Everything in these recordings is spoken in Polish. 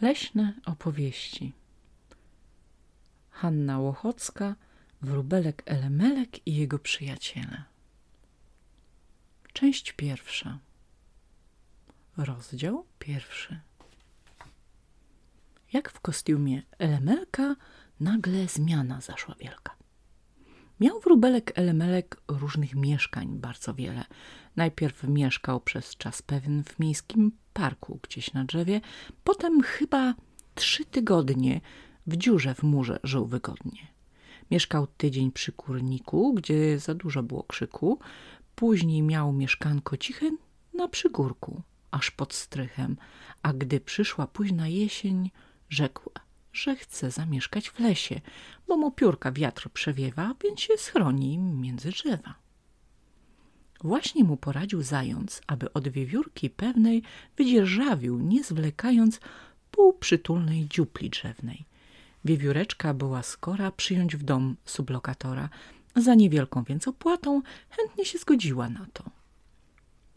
Leśne opowieści. Hanna Łochocka, Wróbelek Elemelek i jego przyjaciele. Część pierwsza. Rozdział pierwszy. Jak w kostiumie Elemelka nagle zmiana zaszła wielka. Miał wróbelek Elemelek różnych mieszkań bardzo wiele. Najpierw mieszkał przez czas pewien w miejskim parku gdzieś na drzewie, potem chyba trzy tygodnie w dziurze w murze żył wygodnie. Mieszkał tydzień przy kurniku, gdzie za dużo było krzyku, później miał mieszkanko ciche na przygórku, aż pod strychem, a gdy przyszła późna jesień, rzekł że chce zamieszkać w lesie, bo mu piórka wiatr przewiewa, więc się schroni między drzewa. Właśnie mu poradził zając, aby od wiewiórki pewnej wydzierżawił, nie zwlekając, półprzytulnej dziupli drzewnej. Wiewióreczka była skora przyjąć w dom sublokatora. Za niewielką więc opłatą chętnie się zgodziła na to.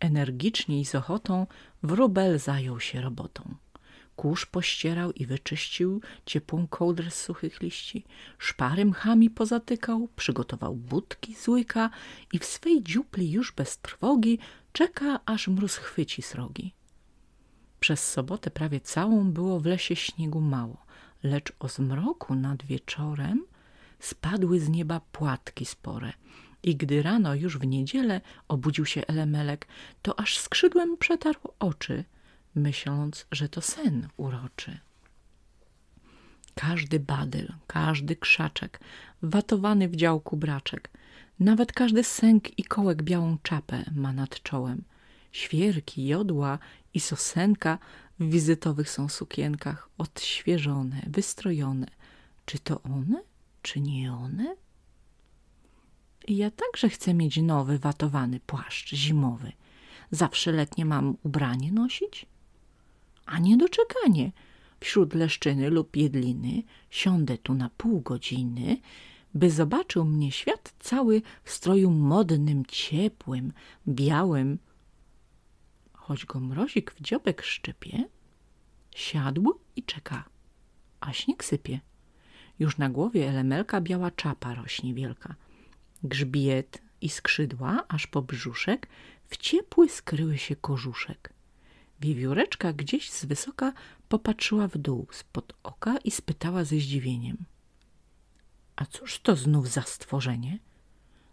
Energicznie i z ochotą wróbel zajął się robotą. Kurz pościerał i wyczyścił ciepłą kołdrę z suchych liści, szpary mchami pozatykał, przygotował budki z łyka i w swej dziupli już bez trwogi czeka, aż mróz chwyci srogi. Przez sobotę prawie całą było w lesie śniegu mało, lecz o zmroku nad wieczorem spadły z nieba płatki spore i gdy rano już w niedzielę obudził się Elemelek, to aż skrzydłem przetarł oczy – myśląc, że to sen uroczy. Każdy badyl, każdy krzaczek, watowany w działku braczek, nawet każdy sęk i kołek białą czapę ma nad czołem. Świerki, jodła i sosenka w wizytowych są sukienkach, odświeżone, wystrojone. Czy to one, czy nie one? Ja także chcę mieć nowy, watowany płaszcz zimowy. Zawsze letnie mam ubranie nosić? A niedoczekanie. Wśród leszczyny lub jedliny siądę tu na pół godziny, by zobaczył mnie świat cały w stroju modnym, ciepłym, białym. Choć go mrozik w dziobek szczypie, siadł i czeka, a śnieg sypie. Już na głowie elemelka biała czapa rośnie wielka. Grzbiet i skrzydła, aż po brzuszek, w ciepły skryły się kożuszek. Wiewióreczka gdzieś z wysoka popatrzyła w dół spod oka i spytała ze zdziwieniem. A cóż to znów za stworzenie?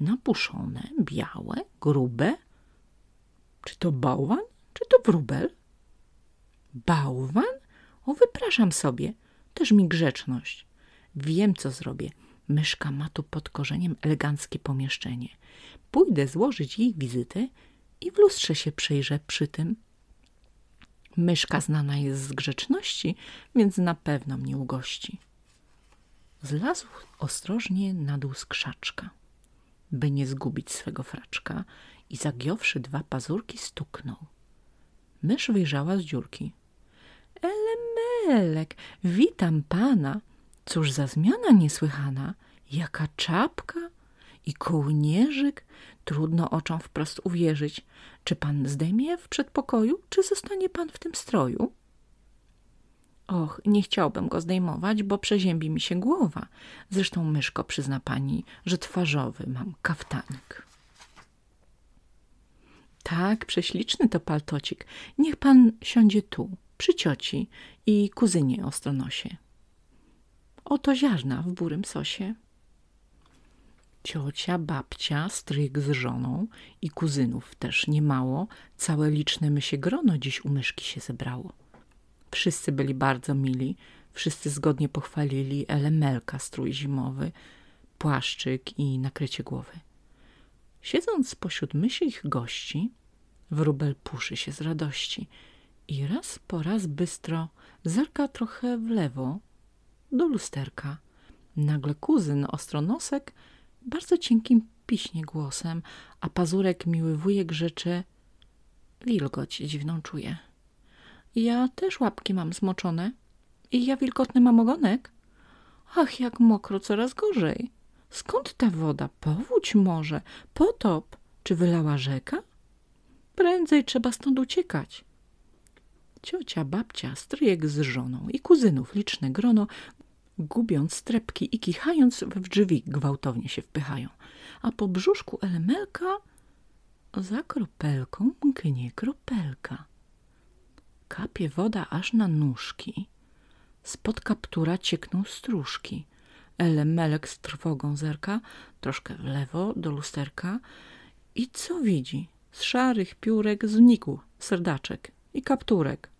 Napuszone, białe, grube? Czy to bałwan, czy to wróbel? Bałwan? O, wypraszam sobie, też mi grzeczność. Wiem, co zrobię. Myszka ma tu pod korzeniem eleganckie pomieszczenie. Pójdę złożyć jej wizytę i w lustrze się przyjrzę przy tym, Myszka znana jest z grzeczności, więc na pewno mnie ugości. Zlazł ostrożnie na dół z krzaczka, by nie zgubić swego fraczka i zagiąwszy dwa pazurki stuknął. Mysz wyjrzała z dziurki. Elemelek, witam pana. Cóż za zmiana niesłychana. Jaka czapka i kołnierzyk. Trudno oczom wprost uwierzyć. Czy pan zdejmie w przedpokoju, czy zostanie pan w tym stroju? Och, nie chciałbym go zdejmować, bo przeziębi mi się głowa. Zresztą, myszko, przyzna pani, że twarzowy mam kaftanik. Tak, prześliczny to paltocik. Niech pan siądzie tu, przy cioci i kuzynie ostronosie. Oto ziarna w burym sosie. Ciocia, babcia, stryk z żoną i kuzynów też niemało, całe liczne mysie grono dziś u myszki się zebrało. Wszyscy byli bardzo mili, wszyscy zgodnie pochwalili elemelka strój zimowy, płaszczyk i nakrycie głowy. Siedząc pośród ich gości, wróbel puszy się z radości i raz po raz bystro zerka trochę w lewo do lusterka. Nagle kuzyn ostronosek bardzo cienkim piśnie głosem, a pazurek miły wujek rzeczy wilgoć dziwną czuje. Ja też łapki mam zmoczone i ja wilgotny mam ogonek. Ach, jak mokro, coraz gorzej. Skąd ta woda? Powódź może? Potop? Czy wylała rzeka? Prędzej trzeba stąd uciekać. Ciocia, babcia, stryjek z żoną i kuzynów liczne grono, gubiąc strepki i kichając w drzwi gwałtownie się wpychają. A po brzuszku elemelka za kropelką mknie kropelka. Kapie woda aż na nóżki, spod kaptura ciekną stróżki. Elemelek z trwogą zerka, troszkę w lewo do lusterka i co widzi? Z szarych piórek znikł serdaczek i kapturek.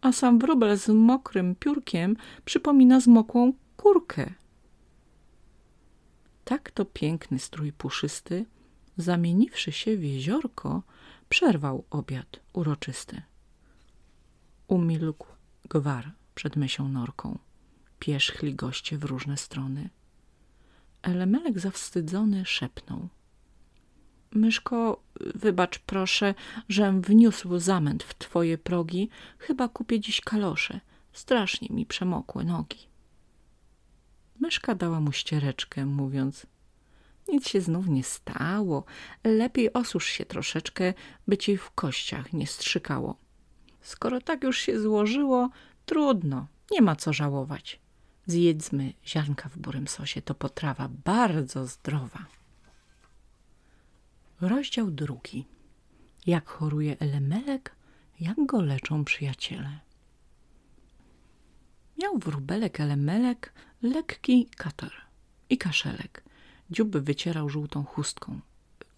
A sam wróbel z mokrym piórkiem przypomina zmokłą kurkę. Tak to piękny strój puszysty, zamieniwszy się w jeziorko, przerwał obiad uroczysty. Umilkł gwar przed mysią norką. Pierzchli goście w różne strony. Elemelek zawstydzony szepnął – Myszko, wybacz proszę, żem wniósł zamęt w twoje progi. Chyba kupię dziś kalosze. Strasznie mi przemokły nogi. Myszka dała mu ściereczkę, mówiąc nic się znów nie stało. Lepiej osusz się troszeczkę, by ci w kościach nie strzykało. Skoro tak już się złożyło, trudno, nie ma co żałować. Zjedzmy ziarnka w burym sosie, to potrawa bardzo zdrowa. Rozdział drugi. Jak choruje Elemelek, jak go leczą przyjaciele. Miał wróbelek Elemelek lekki katar i kaszelek. Dziób wycierał żółtą chustką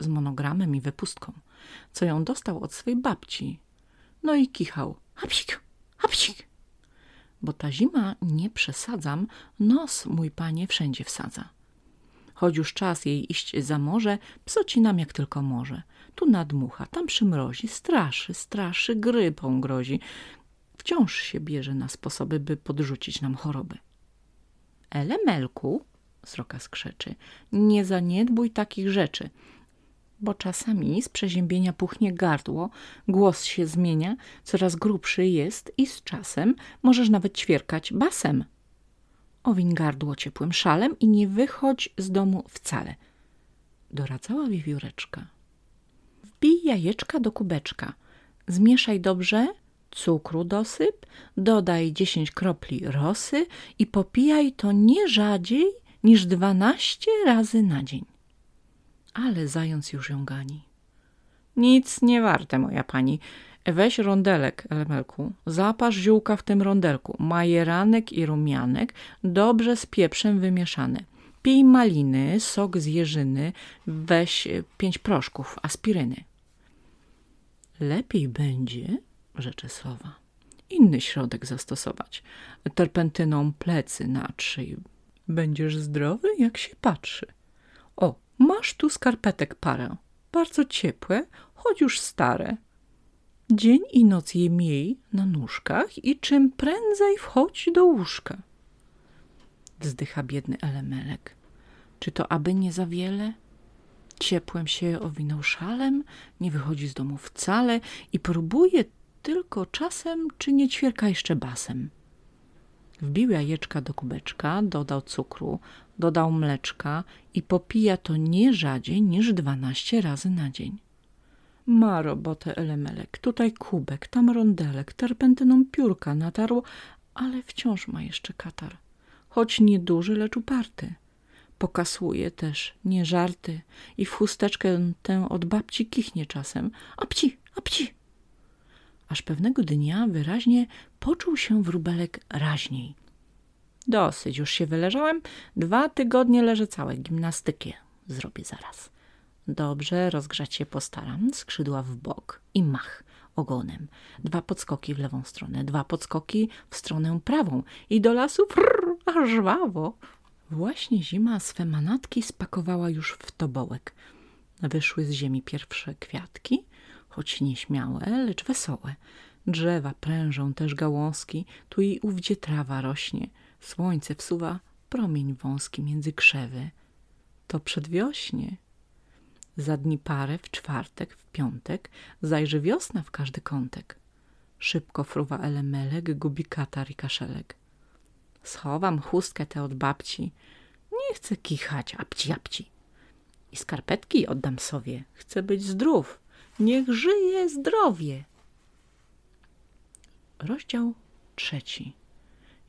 z monogramem i wypustką, co ją dostał od swej babci. No i kichał. Hapsik, hapsik. Bo ta zima, nie przesadzam, nos mój panie wszędzie wsadza. Choć już czas jej iść za morze, psoci nam jak tylko może. Tu nadmucha, tam przymrozi, straszy, straszy, grypą grozi. Wciąż się bierze na sposoby, by podrzucić nam choroby. Elemelku, sroka skrzeczy, nie zaniedbuj takich rzeczy, bo czasami z przeziębienia puchnie gardło, głos się zmienia, coraz grubszy jest i z czasem możesz nawet ćwierkać basem owiń gardło ciepłym szalem i nie wychodź z domu wcale. Doradzała wiewióreczka. Wbij jajeczka do kubeczka, zmieszaj dobrze, cukru dosyp, dodaj dziesięć kropli rosy i popijaj to nie rzadziej niż dwanaście razy na dzień. Ale zając już ją gani. Nic nie warte, moja pani. Weź rondelek, Elemelku, zaparz ziółka w tym rondelku, majeranek i rumianek, dobrze z pieprzem wymieszane. Pij maliny, sok z jeżyny, weź pięć proszków aspiryny. Lepiej będzie, rzeczy sowa, inny środek zastosować. Terpentyną plecy natrzyj. Będziesz zdrowy, jak się patrzy. O, masz tu skarpetek parę, bardzo ciepłe, choć już stare. Dzień i noc je miej na nóżkach i czym prędzej wchodź do łóżka. Wzdycha biedny Elemelek. Czy to aby nie za wiele? Ciepłem się owinął szalem, nie wychodzi z domu wcale i próbuje tylko czasem, czy nie ćwierka jeszcze basem. Wbił jajeczka do kubeczka, dodał cukru, dodał mleczka i popija to nie rzadziej niż dwanaście razy na dzień. Ma robotę elemelek, tutaj kubek, tam rondelek, terpentyną piórka natarł, ale wciąż ma jeszcze katar. Choć nieduży, lecz uparty. Pokasuje też, nie żarty i w chusteczkę tę od babci kichnie czasem. A pci, a pci! Aż pewnego dnia wyraźnie poczuł się wróbelek raźniej. Dosyć, już się wyleżałem, dwa tygodnie leżę całe, gimnastykę zrobię zaraz. Dobrze, rozgrzać się postaram. Skrzydła w bok i mach ogonem. Dwa podskoki w lewą stronę, dwa podskoki w stronę prawą i do lasu prrr, aż żwawo. Właśnie zima swe manatki spakowała już w tobołek. Wyszły z ziemi pierwsze kwiatki, choć nieśmiałe, lecz wesołe. Drzewa prężą też gałązki, tu i ówdzie trawa rośnie. Słońce wsuwa promień wąski między krzewy. To przedwiośnie, za dni parę, w czwartek, w piątek, zajrzy wiosna w każdy kątek. Szybko fruwa elemelek, gubi katar i kaszelek. Schowam chustkę tę od babci. Nie chcę kichać, apci, apci. I skarpetki oddam sobie. Chcę być zdrów. Niech żyje zdrowie. Rozdział trzeci.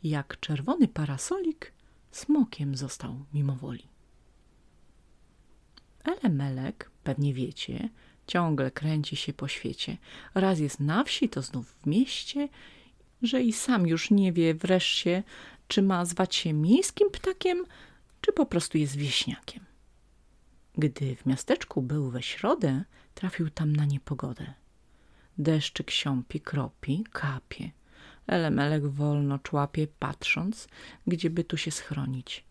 Jak czerwony parasolik smokiem został mimowoli. Elemelek, pewnie wiecie, ciągle kręci się po świecie. Raz jest na wsi, to znów w mieście, że i sam już nie wie wreszcie, czy ma zwać się miejskim ptakiem, czy po prostu jest wieśniakiem. Gdy w miasteczku był we środę, trafił tam na niepogodę. Deszczyk siąpi, kropi, kapie. Elemelek wolno człapie, patrząc, gdzie by tu się schronić.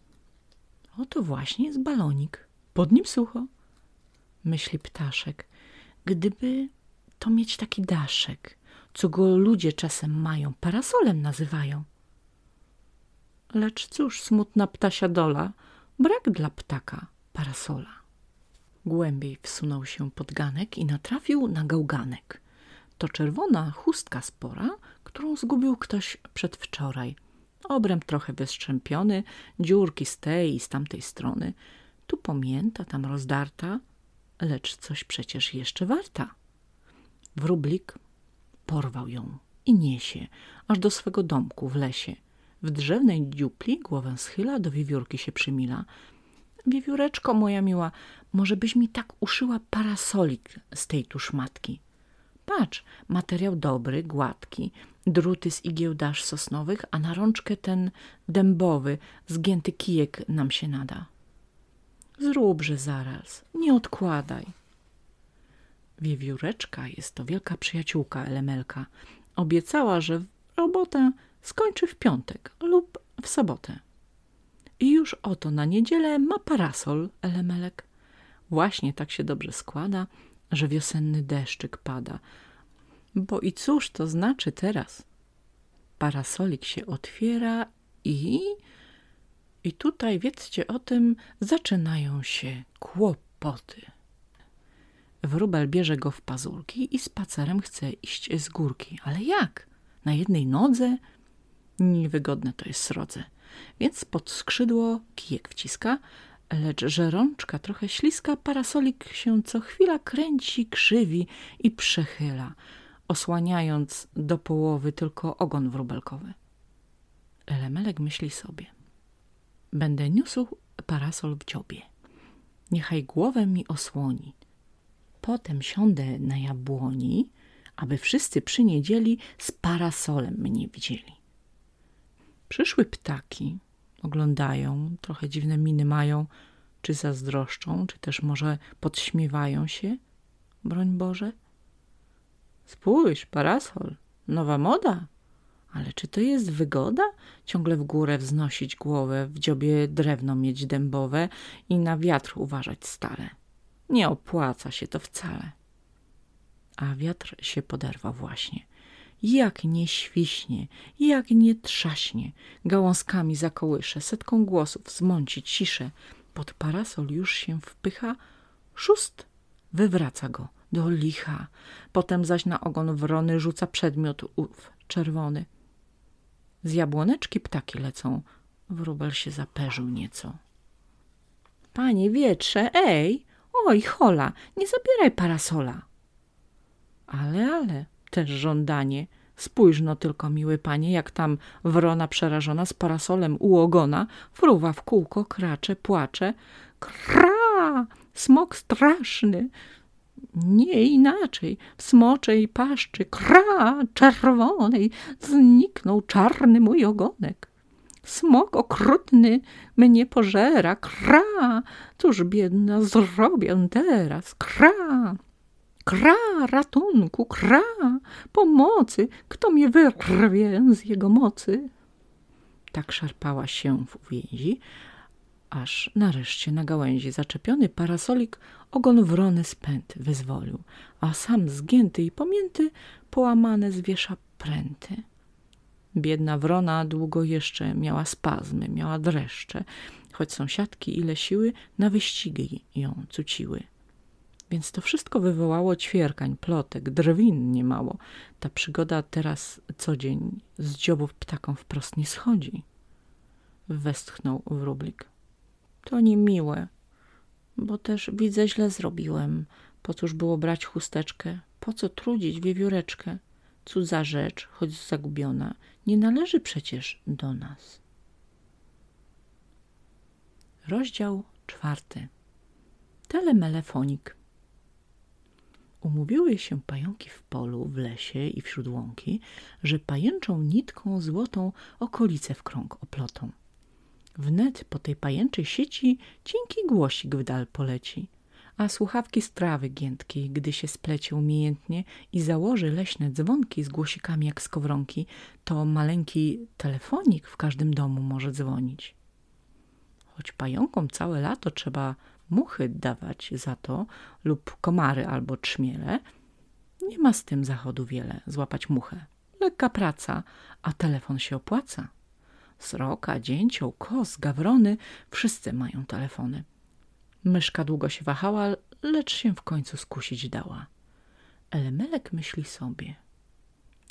Oto właśnie jest balonik. Pod nim sucho. Myśli ptaszek. Gdyby to mieć taki daszek, co go ludzie czasem mają, parasolem nazywają. Lecz cóż, smutna ptasia dola, brak dla ptaka parasola. Głębiej wsunął się pod ganek i natrafił na gałganek. To czerwona chustka spora, którą zgubił ktoś przedwczoraj. Obręb trochę wystrzępiony, dziurki z tej i z tamtej strony. Tu pomięta, tam rozdarta, lecz coś przecież jeszcze warta. Wróblik porwał ją i niesie, aż do swego domku w lesie. W drzewnej dziupli głowę schyla, do wiewiórki się przymila. Wiewióreczko moja miła, może byś mi tak uszyła parasolik z tej tu szmatki. Patrz, materiał dobry, gładki, druty z igieł dasz sosnowych, a na rączkę ten dębowy, zgięty kijek nam się nada. Zróbże zaraz, nie odkładaj. Wiewióreczka jest to wielka przyjaciółka Elemelka. Obiecała, że robotę skończy w piątek lub w sobotę. I już oto na niedzielę ma parasol Elemelek. Właśnie tak się dobrze składa, że wiosenny deszczyk pada. Bo i cóż to znaczy teraz? Parasolik się otwiera i... I tutaj, wiedzcie o tym, zaczynają się kłopoty. Wróbel bierze go w pazurki i spacerem chce iść z górki. Ale jak? Na jednej nodze? Niewygodne to jest srodze. Więc pod skrzydło kijek wciska, lecz że rączka trochę śliska, parasolik się co chwila kręci, krzywi i przechyla, osłaniając do połowy tylko ogon wróbelkowy. Elemelek myśli sobie. Będę niósł parasol w dziobie. Niechaj głowę mi osłoni. Potem siądę na jabłoni, aby wszyscy przy niedzieli z parasolem mnie widzieli. Przyszły ptaki oglądają, trochę dziwne miny mają, czy zazdroszczą, czy też może podśmiewają się, broń Boże. Spójrz, parasol, nowa moda. Ale czy to jest wygoda? Ciągle w górę wznosić głowę, w dziobie drewno mieć dębowe i na wiatr uważać stale. Nie opłaca się to wcale. A wiatr się poderwał właśnie jak nie świśnie, jak nie trzaśnie, gałązkami zakołysze, setką głosów zmąci ciszę, pod parasol już się wpycha, szóst wywraca go do licha, potem zaś na ogon wrony rzuca przedmiot ów czerwony. Z jabłoneczki ptaki lecą, wróbel się zaperzył nieco. Panie wietrze, ej, oj hola, nie zabieraj parasola. Ale, ale, też żądanie. Spójrz no tylko, miły panie, jak tam wrona przerażona z parasolem u ogona fruwa w kółko, kracze, płacze. Kra! Smok straszny! Nie inaczej, w smoczej paszczy, kra czerwonej, zniknął czarny mój ogonek. Smok okrutny mnie pożera, kra, cóż biedna zrobię teraz, kra. Kra, ratunku, kra, pomocy, kto mnie wyrwie z jego mocy? Tak szarpała się w uwięzi, aż nareszcie na gałęzi zaczepiony parasolik ogon wrony spęd wyzwolił, a sam zgięty i pomięty połamane zwiesza pręty. Biedna wrona długo jeszcze miała spazmy, miała dreszcze, choć sąsiadki ile siły na wyścigi ją cuciły. Więc to wszystko wywołało ćwierkań, plotek, drwin niemało. Ta przygoda teraz co dzień z dziobów ptakom wprost nie schodzi. Westchnął wróblik. To niemiłe, bo też widzę źle zrobiłem. Po cóż było brać chusteczkę? Po co trudzić wiewióreczkę? Cudza rzecz, choć zagubiona, nie należy przecież do nas. Rozdział czwarty. Telemelefonik. Umówiły się pająki w polu, w lesie i wśród łąki, że pajęczą nitką złotą okolice w krąg oplotą. Wnet po tej pajęczej sieci cienki głosik w dal poleci, a słuchawki z trawy giętkiej, gdy się splecie umiejętnie i założy leśne dzwonki z głosikami jak skowronki, to maleńki telefonik w każdym domu może dzwonić. Choć pająkom całe lato trzeba muchy dawać za to lub komary albo trzmiele, nie ma z tym zachodu wiele złapać muchę. Lekka praca, a telefon się opłaca. Sroka, dzięcioł, kos, gawrony, wszyscy mają telefony. Myszka długo się wahała, lecz się w końcu skusić dała. Elemelek myśli sobie.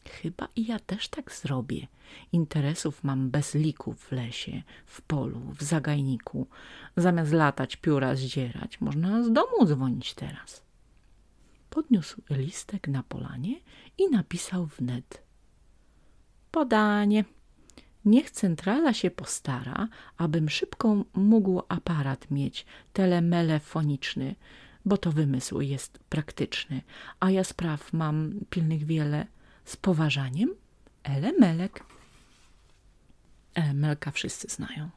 Chyba i ja też tak zrobię. Interesów mam bez liku w lesie, w polu, w zagajniku. Zamiast latać, pióra zdzierać, można z domu dzwonić teraz. Podniósł listek na polanie i napisał wnet. Podanie. Niech centrala się postara, abym szybko mógł aparat mieć telemelefoniczny, bo to wymysł jest praktyczny, a ja spraw mam pilnych wiele. Z poważaniem Elemelek. Elemelka wszyscy znają.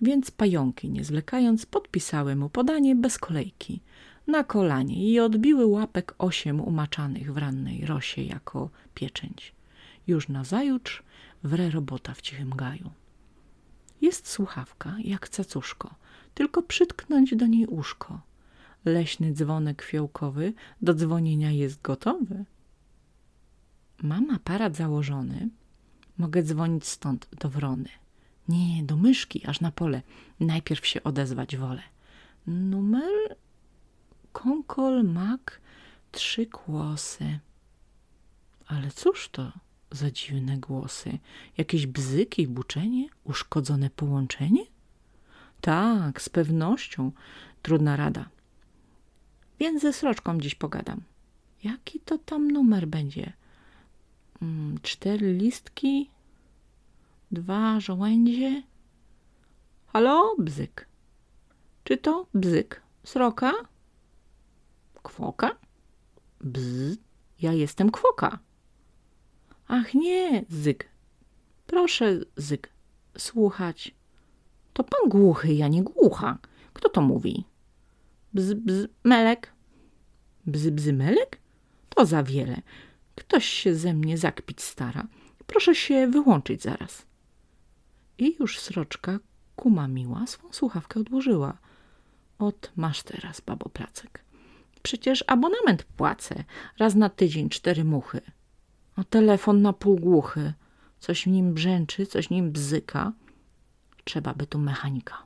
Więc pająki, nie zwlekając, podpisały mu podanie bez kolejki, na kolanie i odbiły łapek osiem umaczanych w rannej rosie jako pieczęć. Już nazajutrz wre robota w cichym gaju. Jest słuchawka, jak cacuszko, tylko przytknąć do niej uszko. Leśny dzwonek fiołkowy do dzwonienia jest gotowy. Mam aparat założony, mogę dzwonić stąd do wrony. Nie, do myszki, aż na pole. Najpierw się odezwać wolę. Numer konkol mak trzy kłosy. Ale cóż to? Za dziwne głosy? Jakieś bzyki, buczenie? Uszkodzone połączenie? Tak, z pewnością. Trudna rada. Więc ze sroczką dziś pogadam. Jaki to tam numer będzie? Mm, cztery listki, dwa żołędzie. Halo, bzyk. Czy to bzyk? Sroka? Kwoka? Bzz, ja jestem kwoka. Ach nie, Zyk. Proszę, Zyk, słuchać. To pan głuchy, ja nie głucha. Kto to mówi? Bz, bz, melek. Bz, bz, melek? To za wiele. Ktoś się ze mnie zakpić stara. Proszę się wyłączyć zaraz. I już sroczka, kuma miła, swą słuchawkę odłożyła. Ot, masz teraz, babo placek. Przecież abonament płacę. Raz na tydzień cztery muchy. A telefon na półgłuchy. Coś w nim brzęczy, coś w nim bzyka. Trzeba by tu mechanika.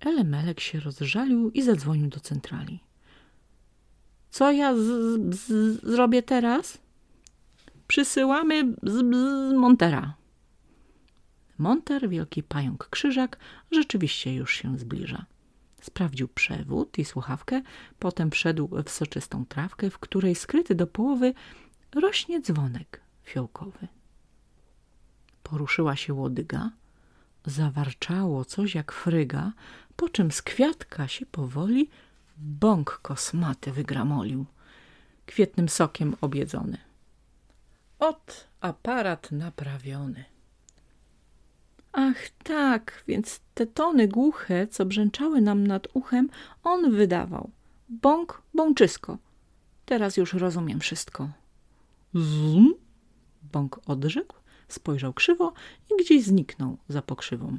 Elemelek się rozżalił i zadzwonił do centrali. Co ja zrobię teraz? Przysyłamy z, z Montera. Monter, wielki pająk krzyżak, rzeczywiście już się zbliża. Sprawdził przewód i słuchawkę, potem wszedł w soczystą trawkę, w której skryty do połowy rośnie dzwonek fiołkowy. Poruszyła się łodyga, zawarczało coś jak fryga, po czym z kwiatka się powoli bąk kosmaty wygramolił, kwietnym sokiem objedzony. Ot aparat naprawiony. Ach tak, więc te tony głuche, co brzęczały nam nad uchem, on wydawał. Bąk, bączysko. Teraz już rozumiem wszystko. Zum? Bąk odrzekł, spojrzał krzywo i gdzieś zniknął za pokrzywą.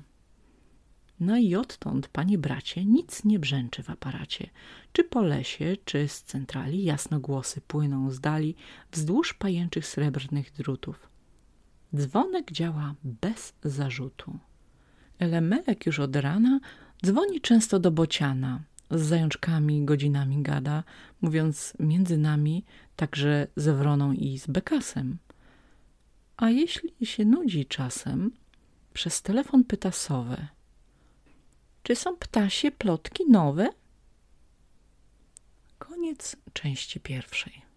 No i odtąd, panie bracie, nic nie brzęczy w aparacie. Czy po lesie, czy z centrali jasno głosy płyną z dali wzdłuż pajęczych srebrnych drutów. Dzwonek działa bez zarzutu. Elemelek już od rana dzwoni często do bociana, z zajączkami godzinami gada, mówiąc między nami także ze Wroną i z Bekasem. A jeśli się nudzi czasem, przez telefon pyta sowę. Czy są ptasie plotki nowe? Koniec części pierwszej.